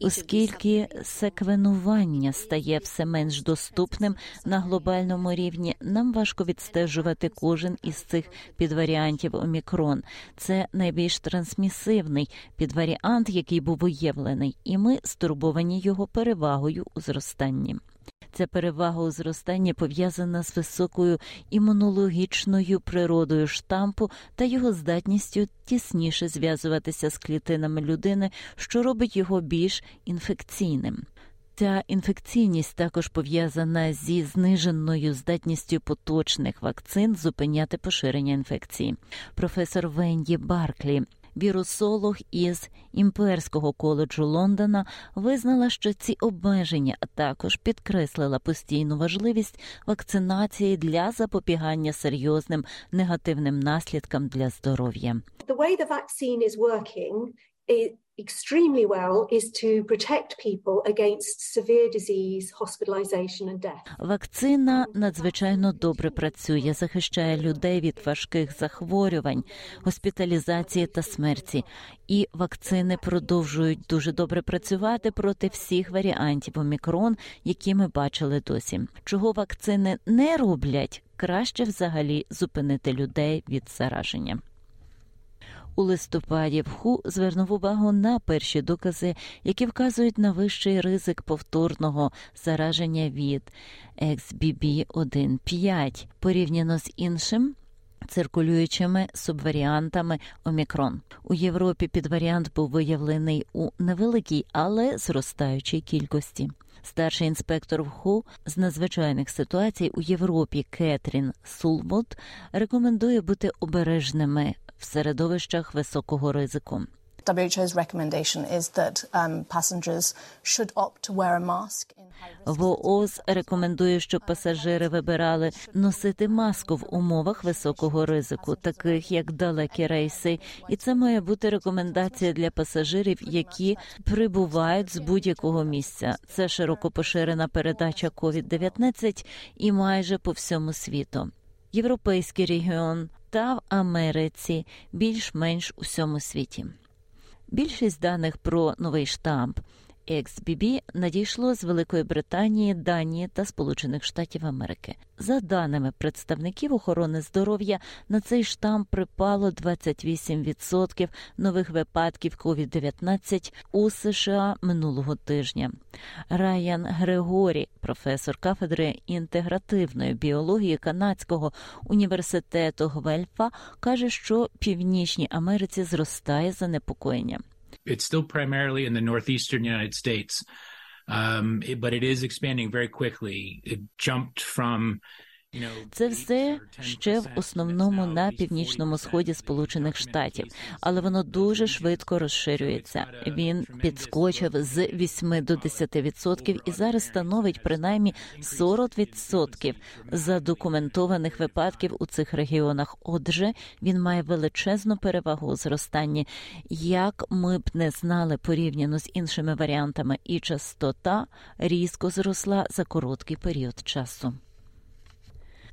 Оскільки секвенування стає все менш доступним на глобальному рівні, нам важко відстежувати кожен із цих підваріантів омікрон. Це найбільш трансмісивний підваріант, який був виявлений, і ми стурбовані його перевагою у зростанні. Ця перевага у зростанні пов'язана з високою імунологічною природою штампу та його здатністю тісніше зв'язуватися з клітинами людини, що робить його більш інфекційним. Ця інфекційність також пов'язана зі зниженою здатністю поточних вакцин зупиняти поширення інфекції. Професор Венді Барклі, вірусолог із імперського коледжу Лондона, визнала, що ці обмеження також підкреслила постійну важливість вакцинації для запобігання серйозним негативним наслідкам для здоров'я. The way the vaccine is working extremely well is to protect people against severe disease, hospitalization and death. Вакцина надзвичайно добре працює, захищає людей від важких захворювань, госпіталізації та смерті. І вакцини продовжують дуже добре працювати проти всіх варіантів омікрон, які ми бачили досі. Чого вакцини не роблять, краще взагалі зупинити людей від зараження. У листопаді ВХУ звернув увагу на перші докази, які вказують на вищий ризик повторного зараження від XBB1.5 порівняно з іншим. Циркулюючими субваріантами Омікрон у Європі підваріант був виявлений у невеликій, але зростаючій кількості. Старший інспектор ВХУ з надзвичайних ситуацій у Європі Кетрін Сулбот рекомендує бути обережними в середовищах високого ризику. WHO's recommendation is that um, passengers should opt to wear a mask. ВООЗ рекомендує, щоб пасажири вибирали носити маску в умовах високого ризику, таких як далекі рейси, і це має бути рекомендація для пасажирів, які прибувають з будь-якого місця. Це широко поширена передача COVID-19 і майже по всьому світу. Європейський регіон та в Америці більш-менш у всьому світі. Більшість даних про новий штамп XBB надійшло з Великої Британії, Данії та Сполучених Штатів Америки. За даними представників охорони здоров'я, на цей штам припало 28% нових випадків COVID-19 у США минулого тижня. Райан Григорі, професор кафедри інтегративної біології канадського університету Гвельфа, каже, що північній Америці зростає занепокоєння. It's still primarily in the northeastern United States, um, it, but it is expanding very quickly. It jumped from Це все ще в основному на північному сході Сполучених Штатів, але воно дуже швидко розширюється. Він підскочив з 8 до 10% і зараз становить принаймні 40% задокументованих випадків у цих регіонах. Отже, він має величезну перевагу у зростанні. Як ми б не знали порівняно з іншими варіантами, і частота різко зросла за короткий період часу.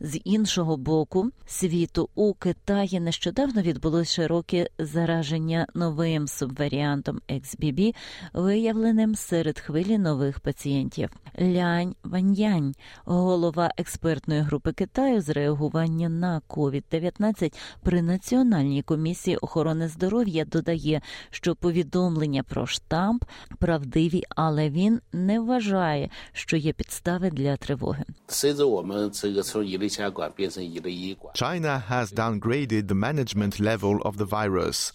З іншого боку світу у Китаї нещодавно відбулось широке зараження новим субваріантом XBB, виявленим серед хвилі нових пацієнтів. Лянь Ваньянь, голова експертної групи Китаю з реагування на COVID-19 при національній комісії охорони здоров'я додає, що повідомлення про штамп правдиві, але він не вважає, що є підстави для тривоги. China has downgraded the management level of the virus,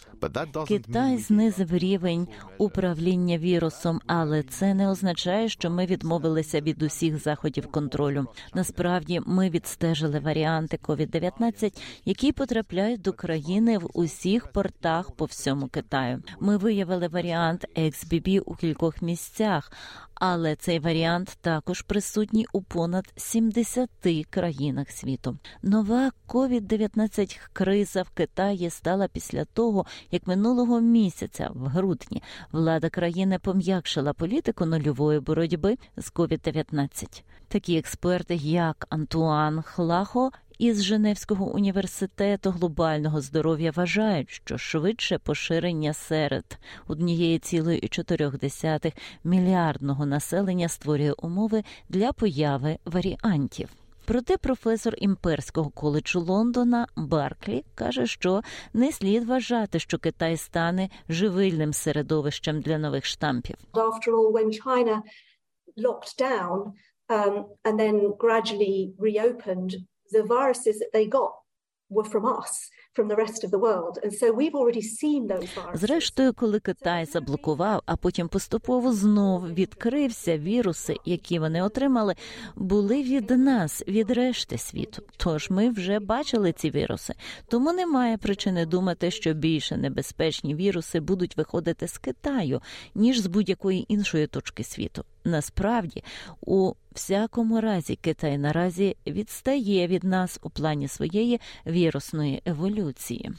Китай знизив рівень управління вірусом, але це не означає, що ми відмовилися від усіх заходів контролю. Насправді, ми відстежили варіанти COVID-19, які потрапляють до країни в усіх портах по всьому Китаю. Ми виявили варіант XBB у кількох місцях. Але цей варіант також присутній у понад 70 країнах світу. Нова COVID-19 криза в Китаї стала після того, як минулого місяця, в грудні, влада країни пом'якшила політику нульової боротьби з COVID-19. Такі експерти, як Антуан Хлахо із Женевського університету глобального здоров'я вважають, що швидше поширення серед однієї цілої і чотирьох десятих мільярдного населення створює умови для появи варіантів. Проте професор імперського коледжу Лондона Барклі каже, що не слід вважати, що Китай стане живильним середовищем для нових штампів. After all, when China locked down um, and the viruses that they got were from us, Зрештою, коли Китай заблокував, а потім поступово знов відкрився, віруси, які вони отримали, були від нас, від решти світу. Тож ми вже бачили ці віруси. Тому немає причини думати, що більше небезпечні віруси будуть виходити з Китаю, ніж з будь-якої іншої точки світу. Насправді, у всякому разі, Китай наразі відстає від нас у плані своєї вірусної еволюції.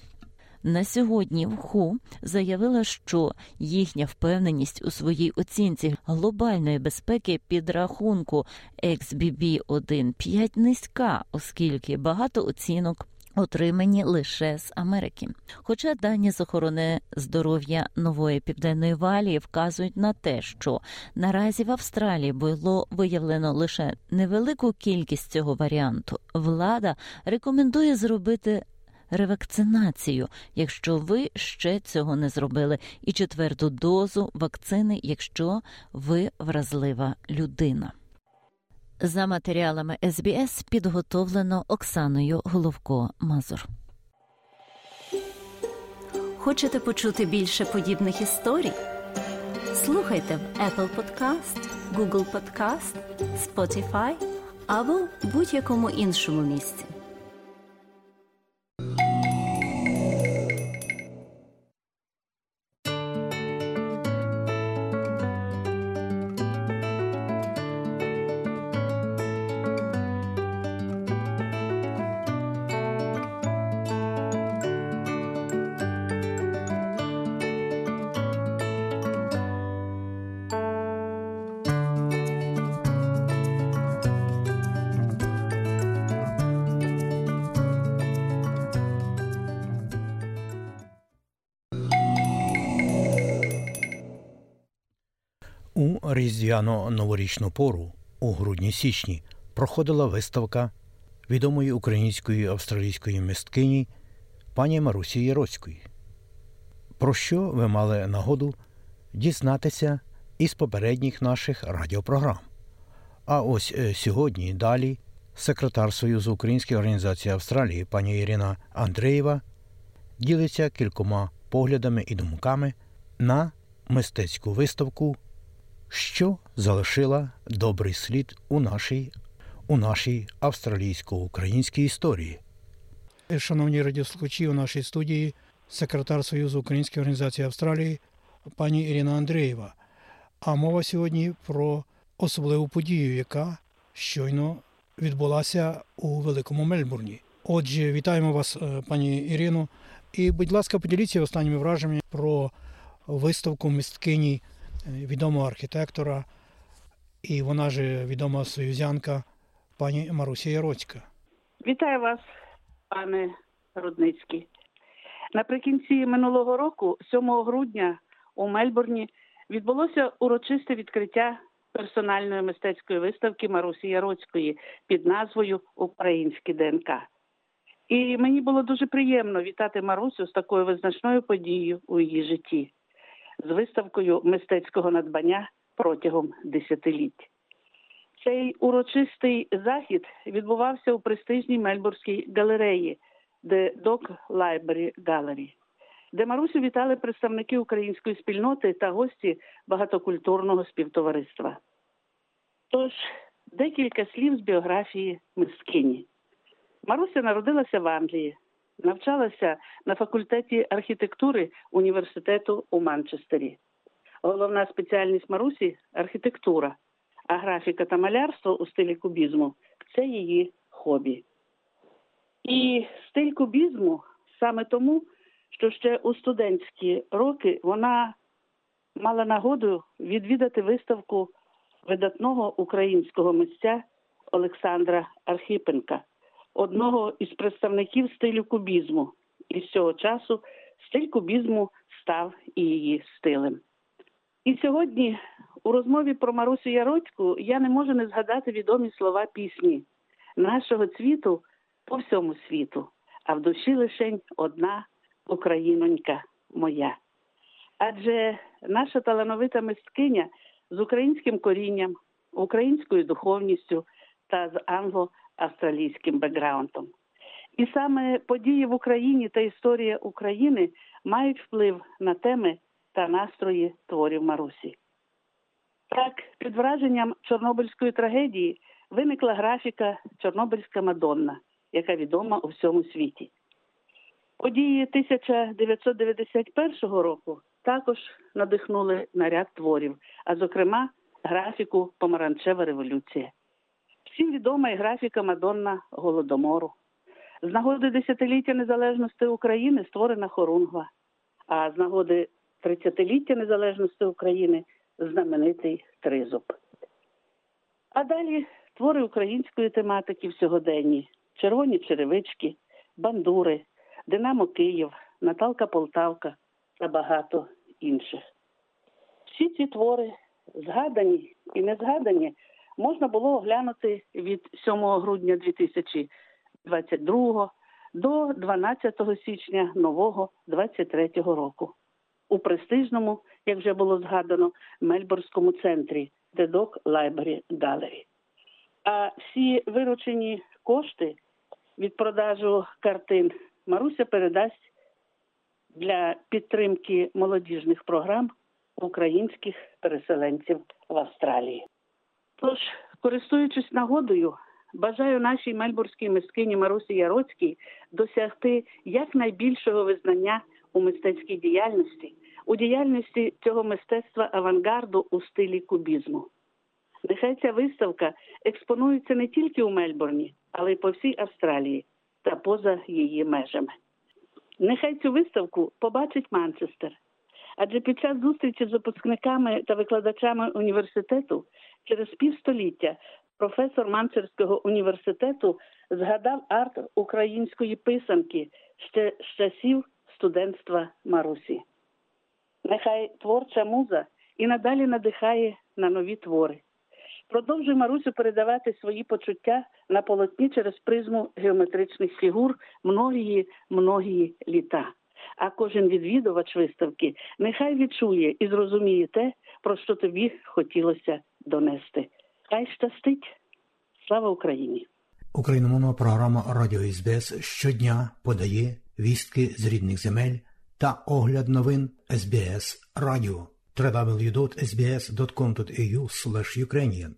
На сьогодні ВХУ заявила, що їхня впевненість у своїй оцінці глобальної безпеки підрахунку XBB 1.5 низька, оскільки багато оцінок отримані лише з Америки. Хоча дані з охорони здоров'я нової південної валії вказують на те, що наразі в Австралії було виявлено лише невелику кількість цього варіанту, влада рекомендує зробити. Ревакцинацію, якщо ви ще цього не зробили, і четверту дозу вакцини, якщо ви вразлива людина. За матеріалами СБС підготовлено Оксаною Головко Мазур. Хочете почути більше подібних історій? Слухайте в Apple Podcast, Google Podcast, Spotify або будь-якому іншому місці. Різдвяно-новорічну пору у грудні-січні проходила виставка відомої української австралійської мисткині пані Марусі Яроцької. Про що ви мали нагоду дізнатися із попередніх наших радіопрограм. А ось е, сьогодні далі секретар Союзу Української організації Австралії пані Ірина Андреєва ділиться кількома поглядами і думками на мистецьку виставку, що залишила добрий слід у нашій у нашій австралійсько-українській історії. Шановні радіослухачі, у нашій студії секретар Союзу Української організації Австралії пані Ірина Андрієва. А мова сьогодні про особливу подію, яка щойно відбулася у Великому Мельбурні. Отже, вітаємо вас, е, пані Ірино. І, будь ласка, поділіться останніми враженнями про виставку мисткині е, відомого архітектора, і вона ж відома союзянка пані Маруся Яроцька. Вітаю вас, пане Рудницький. Наприкінці минулого року, 7 грудня, у Мельбурні, відбулося урочисте відкриття персональної мистецької виставки Марусі Яроцької під назвою Українське ДНК. І мені було дуже приємно вітати Марусю з такою визначною подією у її житті, з виставкою мистецького надбання протягом десятиліть. Цей урочистий захід відбувався у престижній Мельбурзькій галереї The Dog Library Gallery, де Марусю вітали представники української спільноти та гості багатокультурного співтовариства. Тож декілька слів з біографії мисткині. Маруся народилася в Англії, навчалася на факультеті архітектури університету у Манчестері. Головна спеціальність Марусі архітектура, а графіка та малярство у стилі кубізму це її хобі. І стиль кубізму саме тому, що ще у студентські роки вона мала нагоду відвідати виставку видатного українського митця Олександра Архипенка, одного із представників стилю кубізму. І з цього часу стиль кубізму став і її стилем. І сьогодні у розмові про Марусю Яроцьку я не можу не згадати відомі слова пісні нашого цвіту по всьому світу, а в душі лишень одна Українонька моя. Адже наша талановита мисткиня з українським корінням, українською духовністю та з англо-австралійським бекграундом. І саме події в Україні та історія України мають вплив на теми та настрої творів Марусі. Так, під враженням Чорнобильської трагедії виникла графіка Чорнобильська Мадонна, яка відома у всьому світі. Події 1991 року також надихнули на ряд творів, а зокрема, графіку Помаранчева революція. Всім відома і графіка Мадонна Голодомору. З нагоди десятиліття незалежності України створена Хорунгва, а з нагоди 30-ліття незалежності України знаменитий Тризуб. А далі твори української тематики в сьогоденні: червоні черевички, бандури, Динамо Київ, Наталка Полтавка та багато інших. Всі ці твори, згадані і не згадані, можна було оглянути від 7 грудня 2022 до 12 січня нового 23 року у престижному, як вже було згадано, Мельбурзькому центрі Dog Library Gallery. А всі виручені кошти від продажу картин Маруся передасть для підтримки молодіжних програм українських переселенців в Австралії. Тож, користуючись нагодою, бажаю нашій мельбурзькій мискині Марусі Яроцькій досягти якнайбільшого визнання у мистецькій діяльності, у діяльності цього мистецтва авангарду у стилі кубізму. Нехай ця виставка експонується не тільки у Мельбурні, але й по всій Австралії та поза її межами. Нехай цю виставку побачить Манчестер, адже під час зустрічі з випускниками та викладачами університету через півстоліття професор Манчестерського університету згадав арт української писанки ще з часів студентства Марусі. Нехай творча муза і надалі надихає на нові твори. Продовжуй Марусю передавати свої почуття на полотні через призму геометричних фігур многії многії літа. А кожен відвідувач виставки нехай відчує і зрозуміє те, про що тобі хотілося донести. Хай щастить! Слава Україні! Україномовна програма Радіо СБС щодня подає вістки з рідних земель та огляд новин СБС Радіо www.sbs.com.au Ukrainian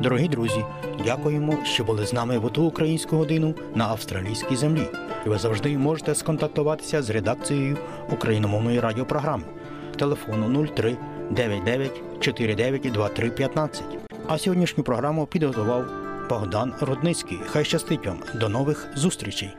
Дорогі друзі, дякуємо, що були з нами в ту українську годину на австралійській землі. І ви завжди можете сконтактуватися з редакцією україномовної радіопрограми телефону 03 99 49 23 15. А сьогоднішню програму підготував Богдан Рудницький. Хай щастить вам. До нових зустрічей!